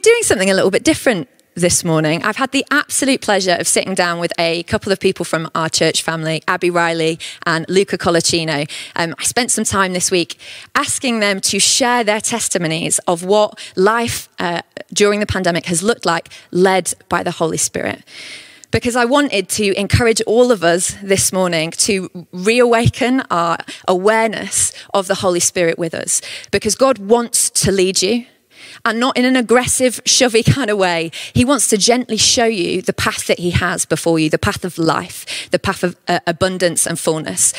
doing something a little bit different this morning. I've had the absolute pleasure of sitting down with a couple of people from our church family, Abby Riley and Luca Colacino. Um, I spent some time this week asking them to share their testimonies of what life uh, during the pandemic has looked like, led by the Holy Spirit because I wanted to encourage all of us this morning to reawaken our awareness of the Holy Spirit with us because God wants to lead you and not in an aggressive, shovey kind of way. He wants to gently show you the path that He has before you, the path of life, the path of uh, abundance and fullness.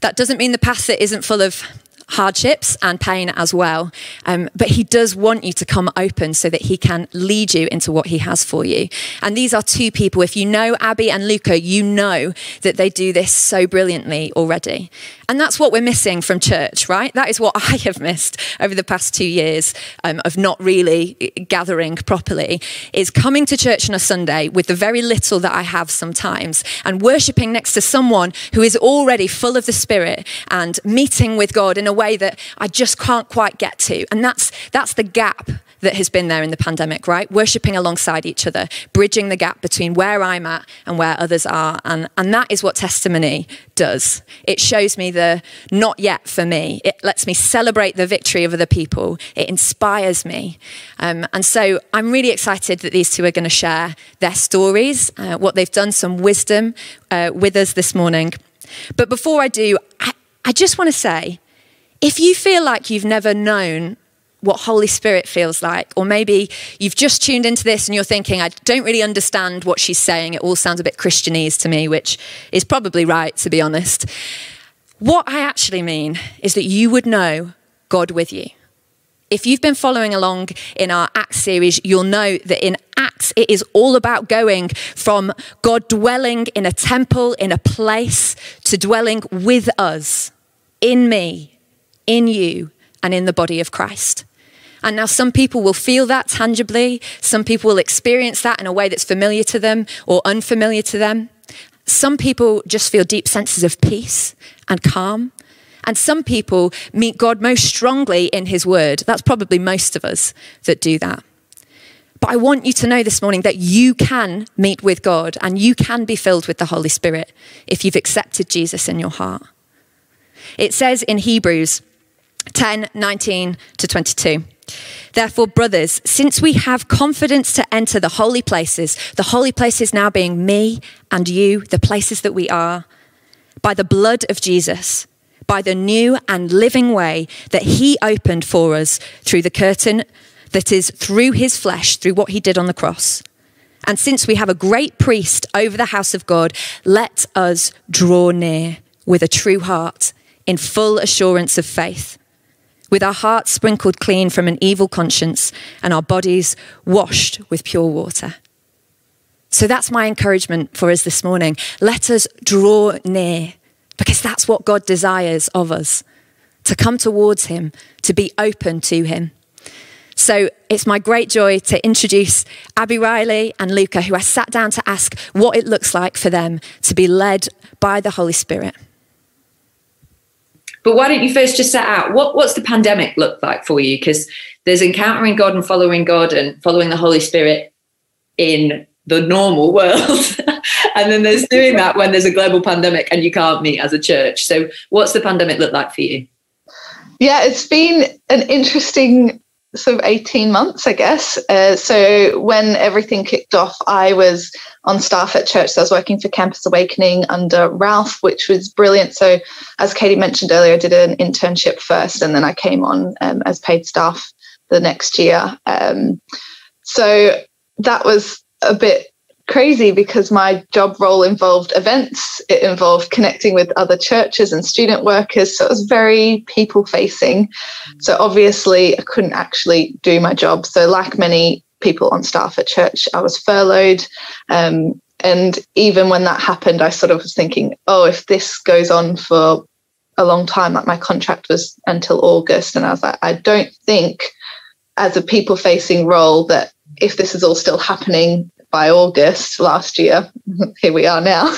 That doesn't mean the path that isn't full of hardships and pain as well. Um, but he does want you to come open so that he can lead you into what he has for you. And these are two people. If you know Abby and Luca, you know that they do this so brilliantly already. And that's what we're missing from church, right? That is what I have missed over the past two years um, of not really gathering properly, is coming to church on a Sunday with the very little that I have sometimes and worshipping next to someone who is already full of the Spirit and meeting with God in a way that I just can't quite get to. And that's, that's the gap that has been there in the pandemic, right? Worshipping alongside each other, bridging the gap between where I'm at and where others are. And, and that is what testimony does. It shows me the not yet for me. It lets me celebrate the victory of other people. It inspires me. Um, and so I'm really excited that these two are going to share their stories, uh, what they've done, some wisdom uh, with us this morning. But before I do, I, I just want to say if you feel like you've never known what Holy Spirit feels like. Or maybe you've just tuned into this and you're thinking, I don't really understand what she's saying. It all sounds a bit Christianese to me, which is probably right, to be honest. What I actually mean is that you would know God with you. If you've been following along in our Acts series, you'll know that in Acts, it is all about going from God dwelling in a temple, in a place, to dwelling with us, in me, in you, and in the body of Christ. And now some people will feel that tangibly. Some people will experience that in a way that's familiar to them or unfamiliar to them. Some people just feel deep senses of peace and calm. And some people meet God most strongly in His Word. That's probably most of us that do that. But I want you to know this morning that you can meet with God and you can be filled with the Holy Spirit if you've accepted Jesus in your heart. It says in Hebrews 10 19 to 22. Therefore, brothers, since we have confidence to enter the holy places, the holy places now being me and you, the places that we are, by the blood of Jesus, by the new and living way that he opened for us through the curtain that is through his flesh, through what he did on the cross. And since we have a great priest over the house of God, let us draw near with a true heart in full assurance of faith with our hearts sprinkled clean from an evil conscience and our bodies washed with pure water. So that's my encouragement for us this morning. Let us draw near because that's what God desires of us to come towards Him, to be open to Him. So it's my great joy to introduce Abby Riley and Luca, who I sat down to ask what it looks like for them to be led by the Holy Spirit. But why don't you first just set out what, what's the pandemic look like for you? Because there's encountering God and following God and following the Holy Spirit in the normal world. and then there's doing that when there's a global pandemic and you can't meet as a church. So what's the pandemic look like for you? Yeah, it's been an interesting sort of 18 months, I guess. Uh, so when everything kicked off, I was on staff at church. So I was working for Campus Awakening under Ralph, which was brilliant. So as Katie mentioned earlier, I did an internship first, and then I came on um, as paid staff the next year. Um, so that was a bit crazy because my job role involved events, it involved connecting with other churches and student workers. So it was very people facing. So obviously, I couldn't actually do my job. So, like many people on staff at church, I was furloughed. Um, and even when that happened, I sort of was thinking, oh, if this goes on for a long time, like my contract was until August. And I was like, I don't think as a people facing role that if this is all still happening by August last year, here we are now.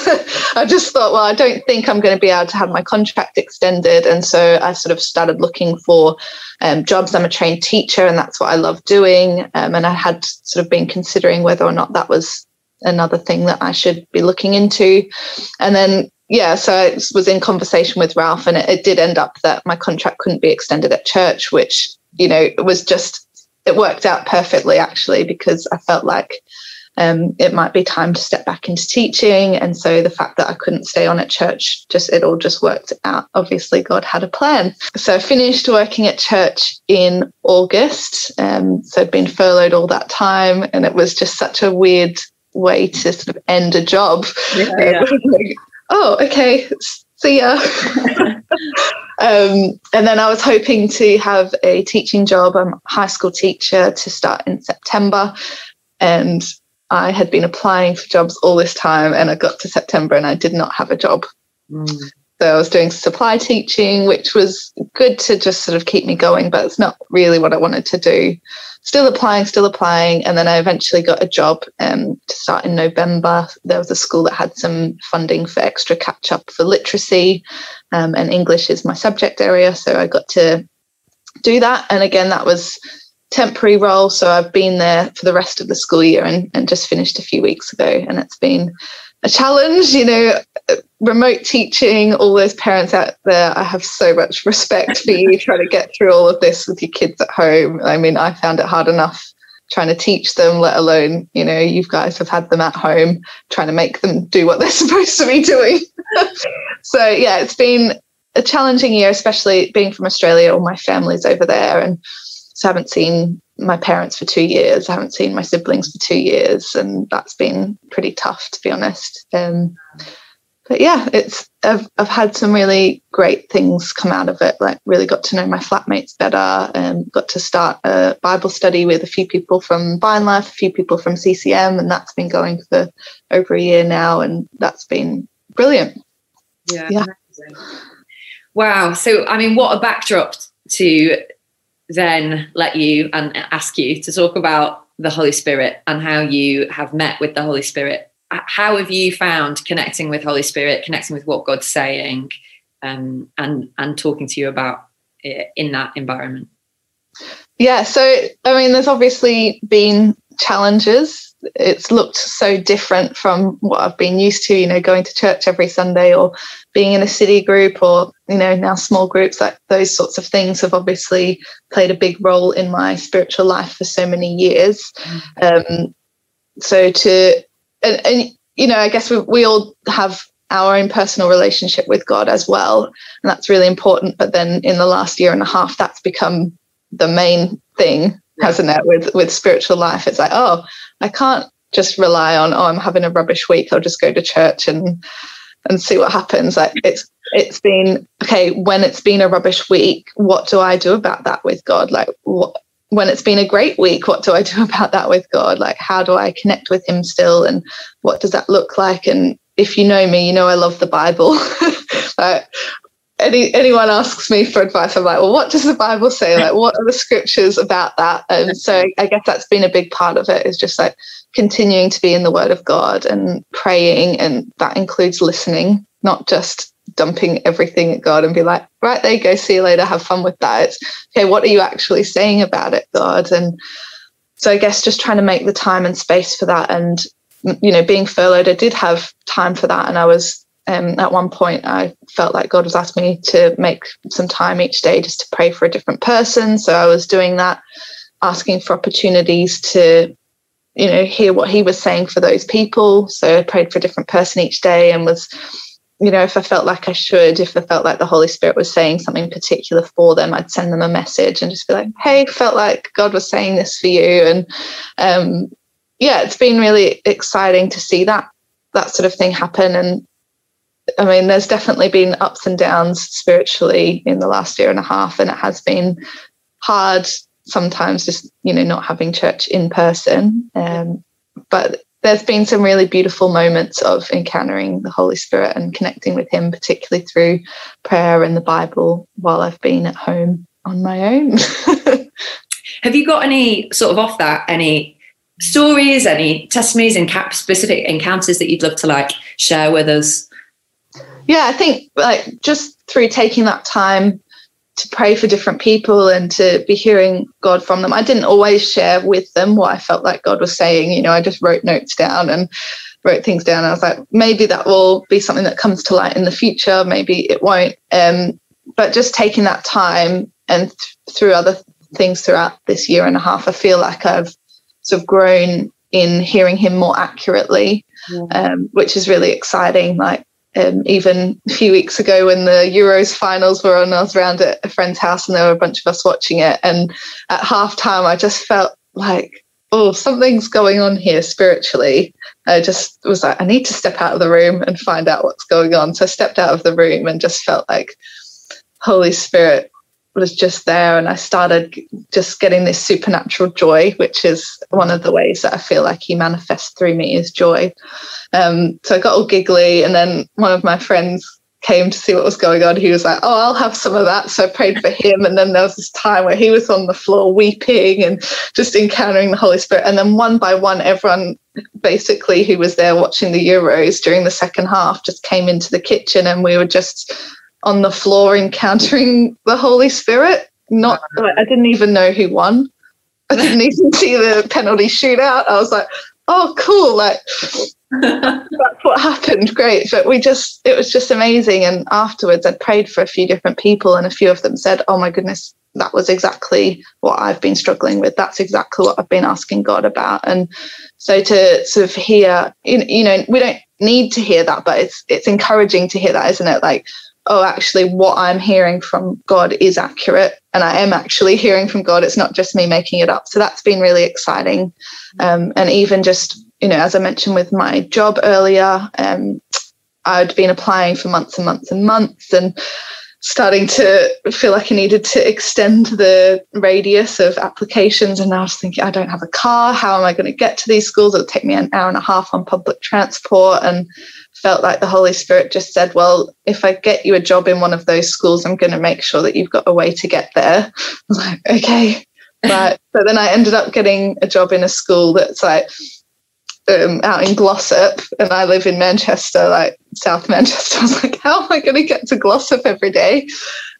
I just thought, well, I don't think I'm going to be able to have my contract extended. And so I sort of started looking for um, jobs. I'm a trained teacher, and that's what I love doing. Um, and I had sort of been considering whether or not that was another thing that I should be looking into. And then yeah, so I was in conversation with Ralph, and it, it, did end up that my contract couldn't be extended at church, which you know it was just it worked out perfectly actually because I felt like um, it might be time to step back into teaching, and so the fact that I couldn't stay on at church just it all just worked out. Obviously, God had a plan. So I finished working at church in August. Um, so I'd been furloughed all that time, and it was just such a weird way to sort of end a job. Yeah, yeah. oh, okay, see ya. um, and then I was hoping to have a teaching job. I'm a high school teacher to start in September. And I had been applying for jobs all this time, and I got to September and I did not have a job. Mm. So I was doing supply teaching, which was good to just sort of keep me going, but it's not really what I wanted to do still applying, still applying. And then I eventually got a job um, to start in November. There was a school that had some funding for extra catch up for literacy, um, and English is my subject area. So I got to do that. And again, that was temporary role. So I've been there for the rest of the school year and, and just finished a few weeks ago. And it's been a challenge, you know, remote teaching, all those parents out there, I have so much respect for you trying to get through all of this with your kids at home. I mean, I found it hard enough trying to teach them, let alone, you know, you guys have had them at home trying to make them do what they're supposed to be doing. so, yeah, it's been a challenging year, especially being from Australia. All my family's over there and so I haven't seen my parents for two years. I haven't seen my siblings for two years, and that's been pretty tough, to be honest. Um, but yeah, it's I've I've had some really great things come out of it. Like really got to know my flatmates better, and got to start a Bible study with a few people from Vine Life, a few people from CCM, and that's been going for over a year now, and that's been brilliant. Yeah. yeah. Wow. So I mean, what a backdrop to then let you and ask you to talk about the Holy Spirit and how you have met with the Holy Spirit. How have you found connecting with Holy Spirit, connecting with what God's saying, um, and and talking to you about it in that environment? Yeah, so I mean, there's obviously been challenges it's looked so different from what I've been used to, you know, going to church every Sunday or being in a city group or, you know, now small groups, like those sorts of things have obviously played a big role in my spiritual life for so many years. Um, so to, and, and, you know, I guess we, we all have our own personal relationship with God as well. And that's really important. But then in the last year and a half, that's become the main thing hasn't it with with spiritual life it's like oh i can't just rely on oh i'm having a rubbish week i'll just go to church and and see what happens. Like it's it's been okay when it's been a rubbish week what do i do about that with god? Like what when it's been a great week what do i do about that with god? Like how do i connect with him still? And what does that look like? And if you know me you know i love the bible. Like, any anyone asks me for advice, I'm like, well, what does the Bible say? Like, what are the scriptures about that? And so I guess that's been a big part of it is just like continuing to be in the Word of God and praying, and that includes listening, not just dumping everything at God and be like, right, there you go, see you later, have fun with that. It's okay, what are you actually saying about it, God? And so I guess just trying to make the time and space for that and you know, being furloughed, I did have time for that and I was um, at one point, I felt like God was asking me to make some time each day just to pray for a different person. So I was doing that, asking for opportunities to, you know, hear what He was saying for those people. So I prayed for a different person each day and was, you know, if I felt like I should, if I felt like the Holy Spirit was saying something particular for them, I'd send them a message and just be like, hey, felt like God was saying this for you. And um, yeah, it's been really exciting to see that that sort of thing happen and I mean, there's definitely been ups and downs spiritually in the last year and a half, and it has been hard sometimes just, you know, not having church in person. Um, but there's been some really beautiful moments of encountering the Holy Spirit and connecting with Him, particularly through prayer and the Bible while I've been at home on my own. Have you got any sort of off that, any stories, any testimonies and cap specific encounters that you'd love to like share with us? Yeah, I think like just through taking that time to pray for different people and to be hearing God from them. I didn't always share with them what I felt like God was saying. You know, I just wrote notes down and wrote things down. I was like, maybe that will be something that comes to light in the future. Maybe it won't. Um, but just taking that time and th- through other things throughout this year and a half, I feel like I've sort of grown in hearing him more accurately, yeah. um, which is really exciting. Like um, even a few weeks ago when the Euros finals were on, I was around at a friend's house and there were a bunch of us watching it. And at halftime, I just felt like, oh, something's going on here spiritually. I just was like, I need to step out of the room and find out what's going on. So I stepped out of the room and just felt like Holy Spirit was just there and I started just getting this supernatural joy, which is one of the ways that I feel like he manifests through me is joy. Um, so I got all giggly and then one of my friends came to see what was going on. He was like, Oh, I'll have some of that. So I prayed for him. And then there was this time where he was on the floor weeping and just encountering the Holy Spirit. And then one by one, everyone basically who was there watching the Euros during the second half just came into the kitchen and we were just on the floor encountering the Holy Spirit. Not, I didn't even know who won. I didn't even see the penalty shootout. I was like, oh, cool. Like, that's what happened. Great. But we just, it was just amazing. And afterwards, I prayed for a few different people, and a few of them said, oh my goodness, that was exactly what I've been struggling with. That's exactly what I've been asking God about. And so to sort of hear, you know, we don't need to hear that, but it's it's encouraging to hear that, isn't it? Like oh, actually, what I'm hearing from God is accurate. And I am actually hearing from God. It's not just me making it up. So that's been really exciting. Um, and even just, you know, as I mentioned with my job earlier, um, I'd been applying for months and months and months and starting to feel like I needed to extend the radius of applications. And I was thinking, I don't have a car. How am I going to get to these schools? It'll take me an hour and a half on public transport. And felt like the Holy Spirit just said, Well, if I get you a job in one of those schools, I'm going to make sure that you've got a way to get there. I was like, Okay. Right. so then I ended up getting a job in a school that's like um, out in Glossop, and I live in Manchester, like South Manchester. I was like, How am I going to get to Glossop every day?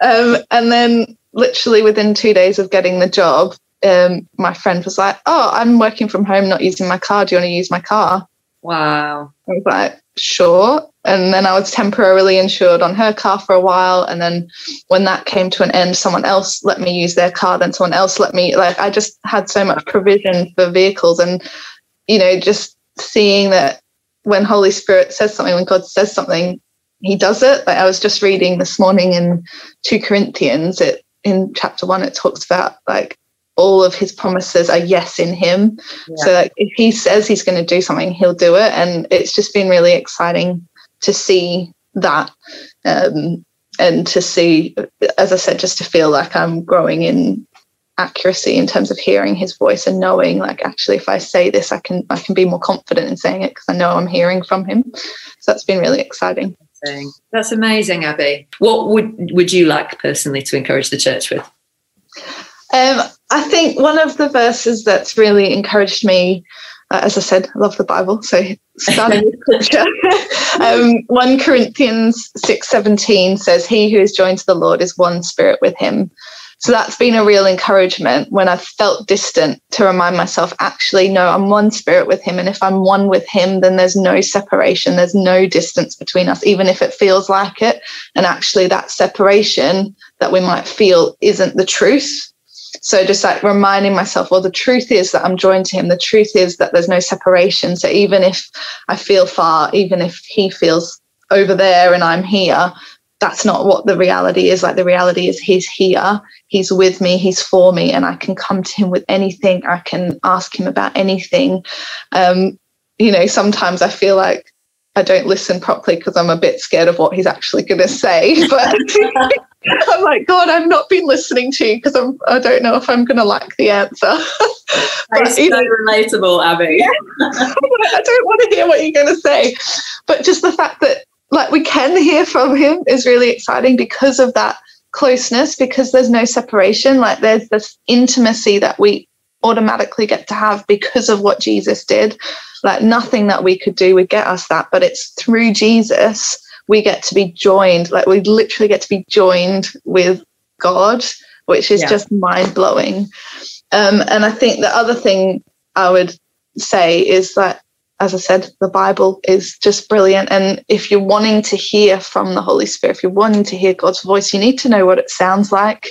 Um, and then, literally within two days of getting the job, um, my friend was like, Oh, I'm working from home, not using my car. Do you want to use my car? Wow. I was like, sure. And then I was temporarily insured on her car for a while. And then when that came to an end, someone else let me use their car. Then someone else let me, like, I just had so much provision for vehicles. And, you know, just seeing that when Holy Spirit says something, when God says something, he does it. Like I was just reading this morning in 2 Corinthians, it in chapter one, it talks about like all of his promises are yes in him. Yeah. So like, if he says he's going to do something, he'll do it. And it's just been really exciting to see that. Um, and to see, as I said, just to feel like I'm growing in accuracy in terms of hearing his voice and knowing like actually if I say this I can I can be more confident in saying it because I know I'm hearing from him. So that's been really exciting. That's amazing, Abby. What would would you like personally to encourage the church with? Um, I think one of the verses that's really encouraged me, uh, as I said, I love the Bible. So starting with scripture, um, 1 Corinthians 6.17 says, he who is joined to the Lord is one spirit with him. So that's been a real encouragement when I felt distant to remind myself, actually, no, I'm one spirit with him. And if I'm one with him, then there's no separation, there's no distance between us, even if it feels like it. And actually, that separation that we might feel isn't the truth. So just like reminding myself, well, the truth is that I'm joined to him. The truth is that there's no separation. So even if I feel far, even if he feels over there and I'm here, that's not what the reality is. Like the reality is he's here, he's with me, he's for me, and I can come to him with anything. I can ask him about anything. Um, you know, sometimes I feel like I don't listen properly because I'm a bit scared of what he's actually going to say. But I'm like, God, I've not been listening to you because I'm. I don't know if I'm going to like the answer. That's so relatable, Abby. I don't want to hear what you're going to say, but just the fact that like we can hear from him is really exciting because of that closeness. Because there's no separation. Like there's this intimacy that we automatically get to have because of what Jesus did. Like nothing that we could do would get us that, but it's through Jesus we get to be joined, like we literally get to be joined with God, which is yeah. just mind blowing. Um, and I think the other thing I would say is that, as I said, the Bible is just brilliant. And if you're wanting to hear from the Holy Spirit, if you're wanting to hear God's voice, you need to know what it sounds like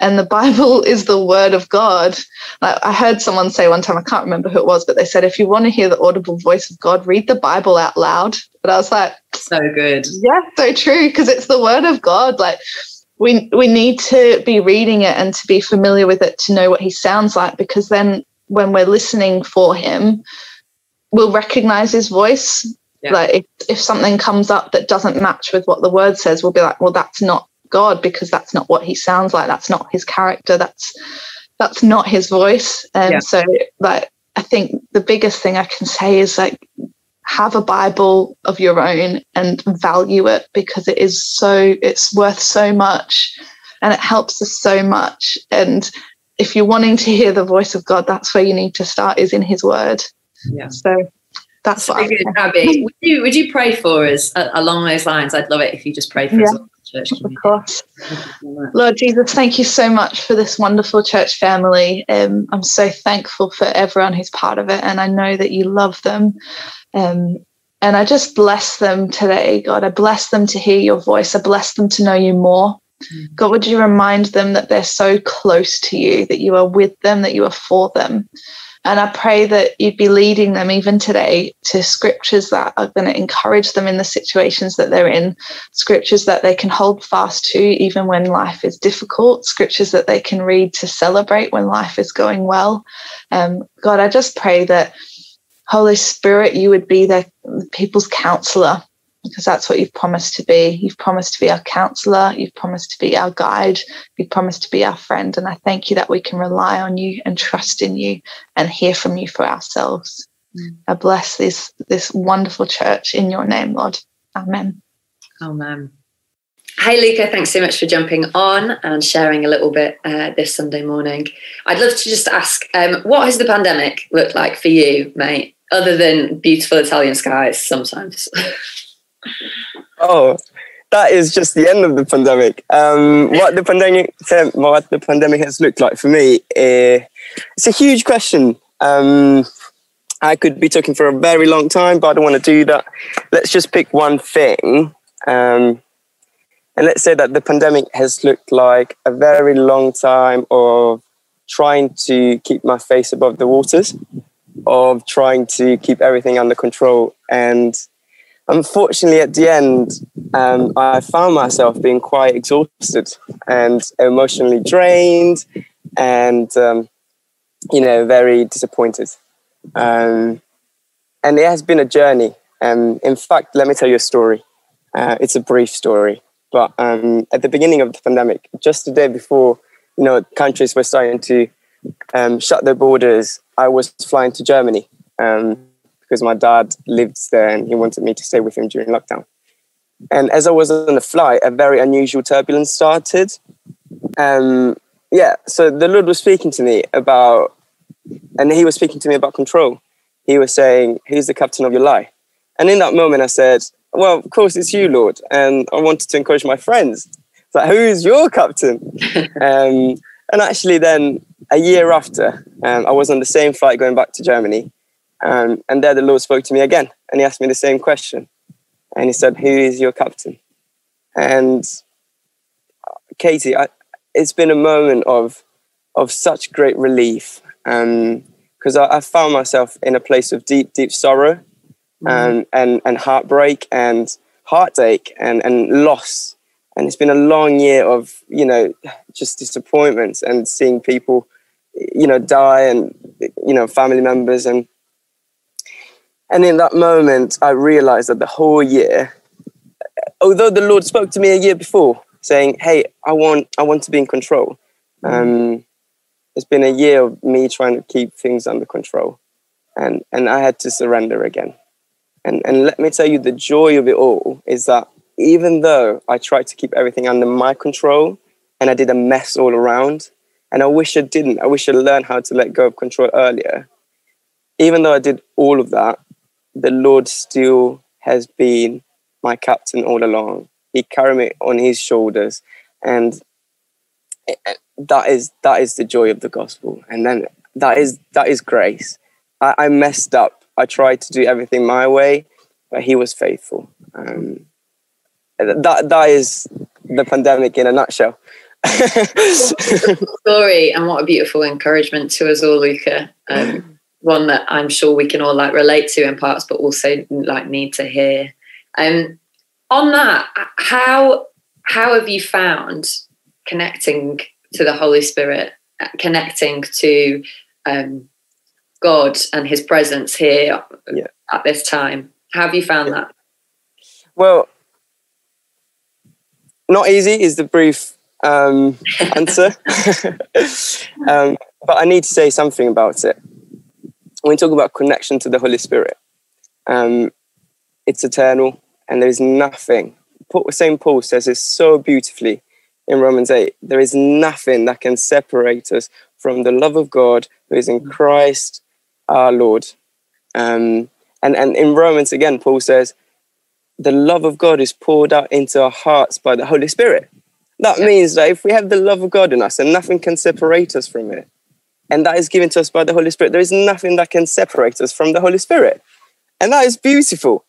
and the Bible is the word of God. I heard someone say one time, I can't remember who it was, but they said, if you want to hear the audible voice of God, read the Bible out loud. But I was like, so good. Yeah, so true, because it's the word of God. Like we we need to be reading it and to be familiar with it to know what he sounds like, because then when we're listening for him, we'll recognize his voice. Yeah. Like if, if something comes up that doesn't match with what the word says, we'll be like, well, that's not God because that's not what he sounds like. That's not his character. That's that's not his voice. And yeah. so like I think the biggest thing I can say is like have a Bible of your own and value it because it is so it's worth so much and it helps us so much. And if you're wanting to hear the voice of God, that's where you need to start is in his word. Yeah. So that's so what good, Abby. Would you would you pray for us uh, along those lines? I'd love it if you just pray for yeah. us church community. Of course. Lord Jesus, thank you so much for this wonderful church family. Um, I'm so thankful for everyone who's part of it, and I know that you love them. Um, and I just bless them today, God. I bless them to hear your voice. I bless them to know you more. Mm. God, would you remind them that they're so close to you, that you are with them, that you are for them. And I pray that you'd be leading them even today to scriptures that are going to encourage them in the situations that they're in, scriptures that they can hold fast to even when life is difficult, scriptures that they can read to celebrate when life is going well. Um, God, I just pray that Holy Spirit, you would be their people's counselor because that's what you've promised to be. You've promised to be our counselor, you've promised to be our guide, you've promised to be our friend. And I thank you that we can rely on you and trust in you and hear from you for ourselves. Mm. I bless this this wonderful church in your name, Lord. Amen. Amen. Hey, Luca, thanks so much for jumping on and sharing a little bit uh, this Sunday morning. I'd love to just ask um, what has the pandemic looked like for you, mate, other than beautiful Italian skies sometimes? oh, that is just the end of the pandemic. Um, what the pandemic, what the pandemic has looked like for me, uh, it's a huge question. Um, I could be talking for a very long time, but I don't want to do that. Let's just pick one thing. Um, and let's say that the pandemic has looked like a very long time of trying to keep my face above the waters, of trying to keep everything under control. And unfortunately, at the end, um, I found myself being quite exhausted and emotionally drained, and um, you know, very disappointed. Um, and it has been a journey. And in fact, let me tell you a story. Uh, it's a brief story, but um, at the beginning of the pandemic, just the day before, you know, countries were starting to um, shut their borders, I was flying to Germany. Um, because my dad lived there and he wanted me to stay with him during lockdown. And as I was on the flight, a very unusual turbulence started. Um, yeah, so the Lord was speaking to me about, and he was speaking to me about control. He was saying, Who's the captain of your life? And in that moment, I said, Well, of course, it's you, Lord. And I wanted to encourage my friends. It's like, Who is your captain? um, and actually, then a year after, um, I was on the same flight going back to Germany. Um, and there the Lord spoke to me again and he asked me the same question. And he said, Who is your captain? And Katie, I, it's been a moment of, of such great relief because um, I, I, found myself in a place of deep, deep sorrow mm. and, and heartbreak and heartache and, and loss. And it's been a long year of, you know, just disappointments and seeing people, you know, die and, you know, family members. And and in that moment, I realized that the whole year, although the Lord spoke to me a year before, saying, "Hey, I want, I want to be in control." Um, it's been a year of me trying to keep things under control, and and I had to surrender again. And and let me tell you, the joy of it all is that even though I tried to keep everything under my control, and I did a mess all around, And I wish I didn't. I wish I learned how to let go of control earlier. Even though I did all of that, the Lord still has been my captain all along. He carried me on his shoulders. And that is that is the joy of the gospel. And then that is that is grace. I, I messed up. I tried to do everything my way, but he was faithful. Um, that that is the pandemic in a nutshell. story and what a beautiful encouragement to us all, Luca. Um, one that I'm sure we can all like relate to in parts, but also like need to hear. Um, on that, how how have you found connecting to the Holy Spirit, connecting to um, God and His presence here yeah. at this time? How have you found yeah. that? Well, not easy is the brief um, answer. um, but I need to say something about it. When we talk about connection to the Holy Spirit, um, it's eternal and there is nothing. St. Paul says it so beautifully in Romans 8 there is nothing that can separate us from the love of God who is in Christ our Lord. Um, and, and in Romans, again, Paul says, the love of God is poured out into our hearts by the Holy Spirit. That means that if we have the love of God in us and nothing can separate us from it, and that is given to us by the Holy Spirit, there is nothing that can separate us from the Holy Spirit. And that is beautiful.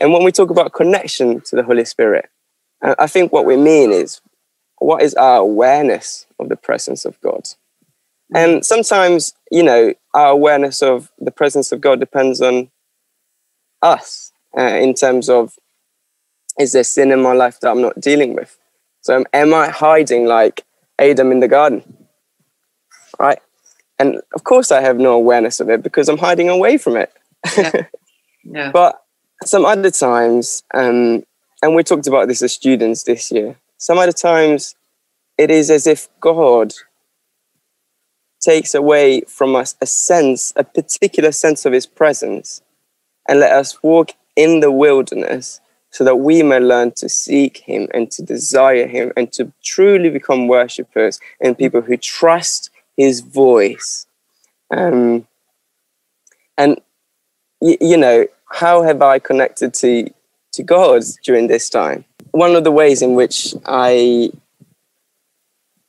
And when we talk about connection to the Holy Spirit, I think what we mean is what is our awareness of the presence of God? And sometimes, you know, our awareness of the presence of God depends on us uh, in terms of is there sin in my life that I'm not dealing with? So am I hiding like Adam in the garden? Right? And of course I have no awareness of it because I'm hiding away from it. Yeah. yeah. but some other times, um, and we talked about this as students this year, some other times it is as if God takes away from us a sense, a particular sense of his presence, and let us walk in the wilderness so that we may learn to seek him and to desire him and to truly become worshippers and people who trust his voice. Um, and, y- you know, how have I connected to, to God during this time? One of the ways in which I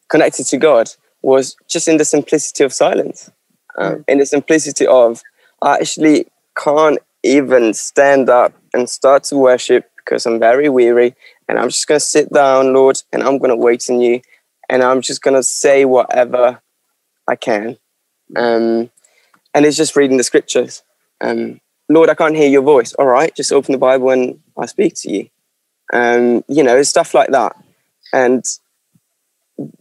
connected to God was just in the simplicity of silence, um, in the simplicity of I actually can't even stand up and start to worship because I'm very weary. And I'm just going to sit down, Lord, and I'm going to wait on you. And I'm just going to say whatever I can. Um, and it's just reading the scriptures. Um, Lord, I can't hear your voice. All right, just open the Bible and I speak to you. Um, you know, stuff like that. And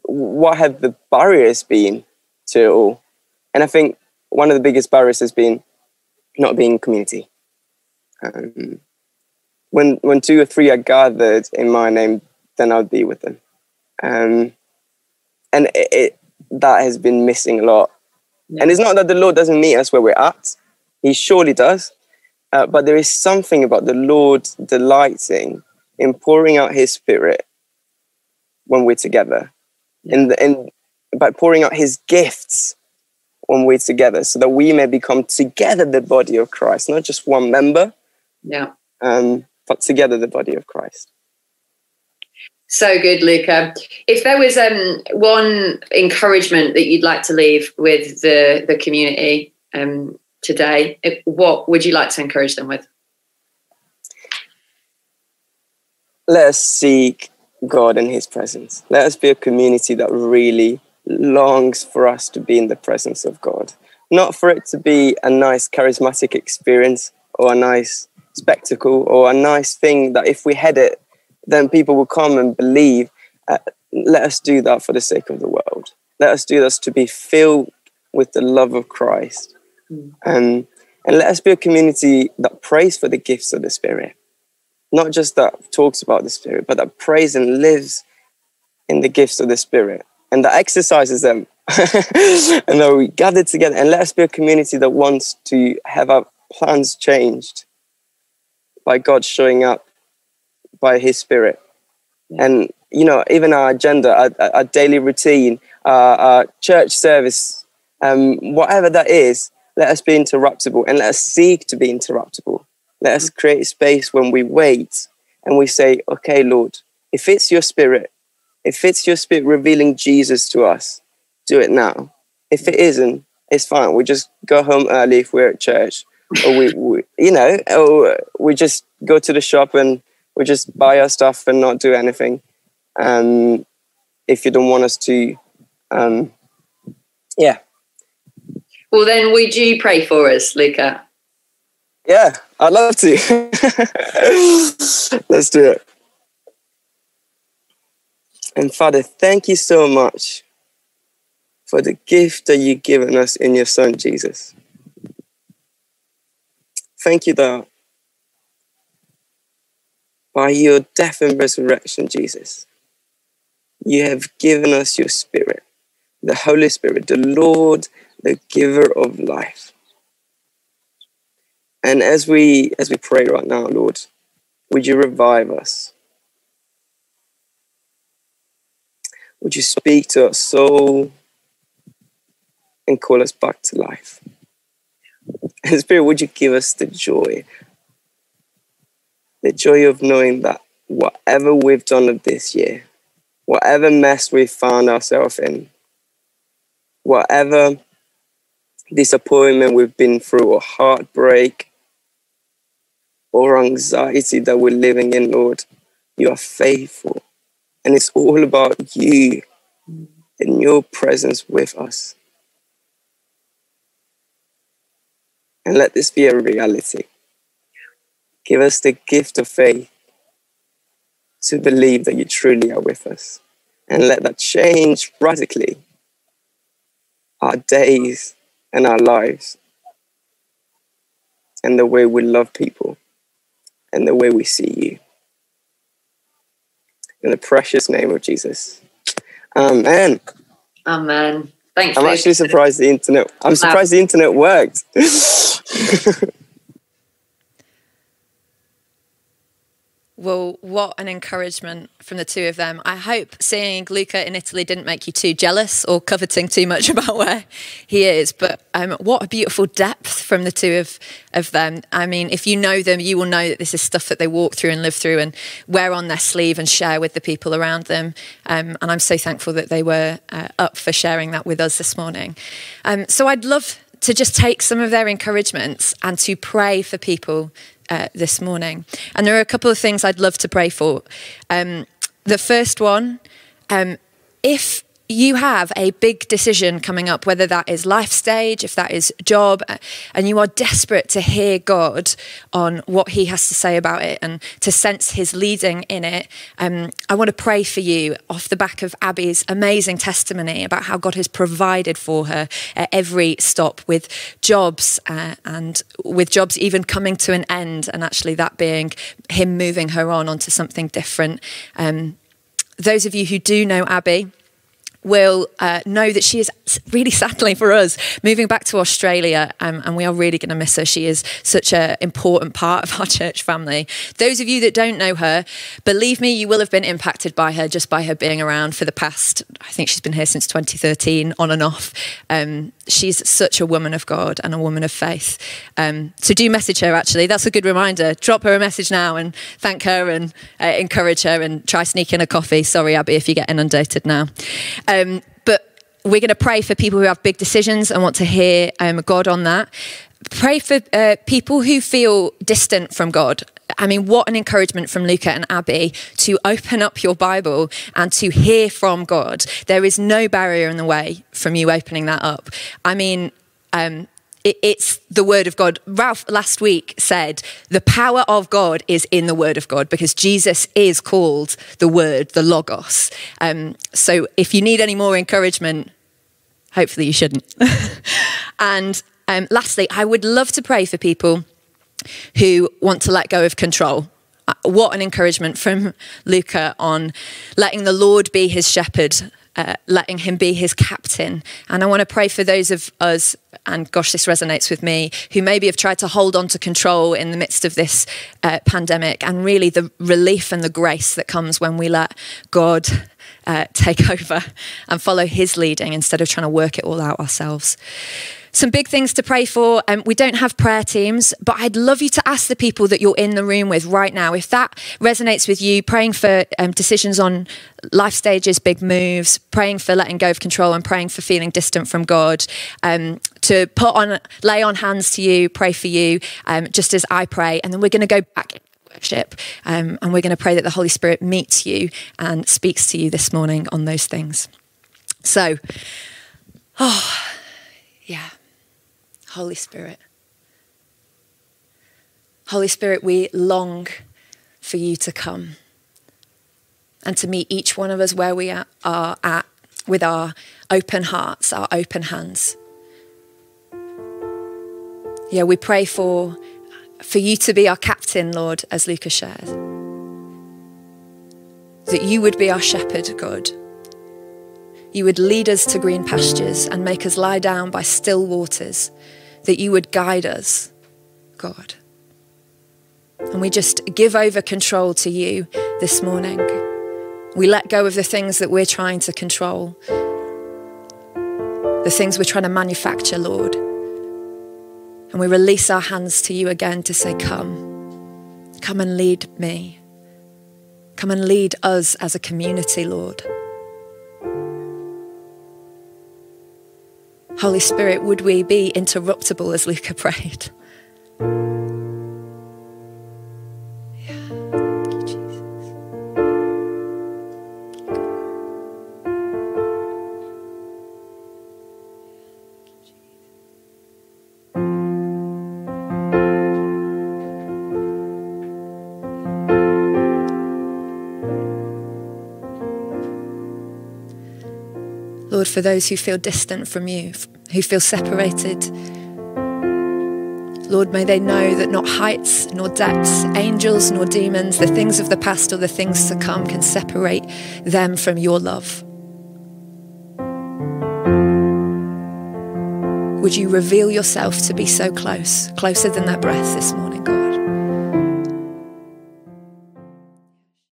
what have the barriers been to it all? And I think one of the biggest barriers has been not being community. Um, when when two or three are gathered in my name, then I'll be with them. Um, and it, it, that has been missing a lot. Yeah. And it's not that the Lord doesn't meet us where we're at; He surely does. Uh, but there is something about the Lord delighting in pouring out His Spirit when we're together, yeah. in the, by pouring out His gifts when we're together, so that we may become together the body of Christ, not just one member. Yeah. Um, but together the body of Christ. So good, Luca. If there was um, one encouragement that you'd like to leave with the, the community um, today, it, what would you like to encourage them with? Let us seek God and His presence. Let us be a community that really longs for us to be in the presence of God. Not for it to be a nice charismatic experience or a nice spectacle or a nice thing that if we had it, then people will come and believe. Uh, let us do that for the sake of the world. Let us do this to be filled with the love of Christ. Mm. Um, and let us be a community that prays for the gifts of the Spirit. Not just that talks about the Spirit, but that prays and lives in the gifts of the Spirit and that exercises them. and that we gather together and let us be a community that wants to have our plans changed by God showing up by His Spirit. Yeah. And, you know, even our agenda, our, our, daily routine, uh, uh, church service, um, whatever that is, let us be interruptible and let us seek to be interruptible. Let us create space when we wait and we say, okay, Lord, if it's your spirit, if it's your spirit revealing Jesus to us, do it now. If it isn't, it's fine. We just go home early if we're at church, or we, we you know, or we just go to the shop and we just buy our stuff and not do anything. Um, if you don't want us to, um, yeah. Well, then, would you pray for us, Luca? Yeah, I'd love to. Let's do it. And Father, thank you so much for the gift that you've given us in your Son, Jesus. Thank you that by your death and resurrection, Jesus, you have given us your Spirit, the Holy Spirit, the Lord, the giver of life. And as we as we pray right now, Lord, would you revive us? Would you speak to our soul and call us back to life? And Spirit, would you give us the joy? The joy of knowing that whatever we've done of this year, whatever mess we've found ourselves in, whatever disappointment we've been through, or heartbreak, or anxiety that we're living in, Lord, you are faithful. And it's all about you and your presence with us. And let this be a reality. Give us the gift of faith to believe that you truly are with us. And let that change radically our days and our lives and the way we love people and the way we see you. In the precious name of Jesus. Amen. Amen. Thanks. I'm actually surprised the internet. I'm surprised the internet worked. Well, what an encouragement from the two of them. I hope seeing Luca in Italy didn't make you too jealous or coveting too much about where he is. But um, what a beautiful depth from the two of, of them. I mean, if you know them, you will know that this is stuff that they walk through and live through and wear on their sleeve and share with the people around them. Um, and I'm so thankful that they were uh, up for sharing that with us this morning. Um, so I'd love to just take some of their encouragements and to pray for people uh, this morning. And there are a couple of things I'd love to pray for. Um, the first one, um, if you have a big decision coming up, whether that is life stage, if that is job, uh, and you are desperate to hear God on what He has to say about it and to sense His leading in it, um, I want to pray for you off the back of Abby's amazing testimony about how God has provided for her at every stop with jobs uh, and with jobs even coming to an end, and actually that being Him moving her on onto something different. Um, those of you who do know Abby, will uh, know that she is really sadly for us moving back to Australia, um, and we are really going to miss her. She is such an important part of our church family. Those of you that don't know her, believe me, you will have been impacted by her just by her being around for the past. I think she's been here since 2013, on and off. Um, she's such a woman of God and a woman of faith. Um, so do message her. Actually, that's a good reminder. Drop her a message now and thank her and uh, encourage her and try sneak in a coffee. Sorry, Abby, if you get inundated now. Um, but we're going to pray for people who have big decisions and want to hear um, God on that. Pray for uh, people who feel distant from God. I mean, what an encouragement from Luca and Abby to open up your Bible and to hear from God. There is no barrier in the way from you opening that up. I mean, um, it, it's the word of God. Ralph last week said the power of God is in the word of God because Jesus is called the word, the Logos. Um, so if you need any more encouragement, hopefully you shouldn't. and um, lastly, I would love to pray for people who want to let go of control. Uh, What an encouragement from Luca on letting the Lord be his shepherd, uh, letting him be his captain. And I want to pray for those of us, and gosh, this resonates with me, who maybe have tried to hold on to control in the midst of this uh, pandemic, and really the relief and the grace that comes when we let God uh, take over and follow His leading instead of trying to work it all out ourselves. Some big things to pray for. Um, we don't have prayer teams, but I'd love you to ask the people that you're in the room with right now. If that resonates with you, praying for um, decisions on life stages, big moves, praying for letting go of control, and praying for feeling distant from God, um, to put on, lay on hands to you, pray for you, um, just as I pray. And then we're going to go back worship. Um, and we're going to pray that the Holy Spirit meets you and speaks to you this morning on those things. So, oh, yeah. Holy Spirit. Holy Spirit, we long for you to come and to meet each one of us where we are at with our open hearts, our open hands. Yeah, we pray for, for you to be our captain, Lord, as Lucas shared. That you would be our shepherd, God. You would lead us to green pastures and make us lie down by still waters that you would guide us, God. And we just give over control to you this morning. We let go of the things that we're trying to control, the things we're trying to manufacture, Lord. And we release our hands to you again to say, Come, come and lead me. Come and lead us as a community, Lord. Holy Spirit, would we be interruptible as Luca prayed? For those who feel distant from you, who feel separated. Lord, may they know that not heights nor depths, angels nor demons, the things of the past or the things to come can separate them from your love. Would you reveal yourself to be so close, closer than that breath this morning, God?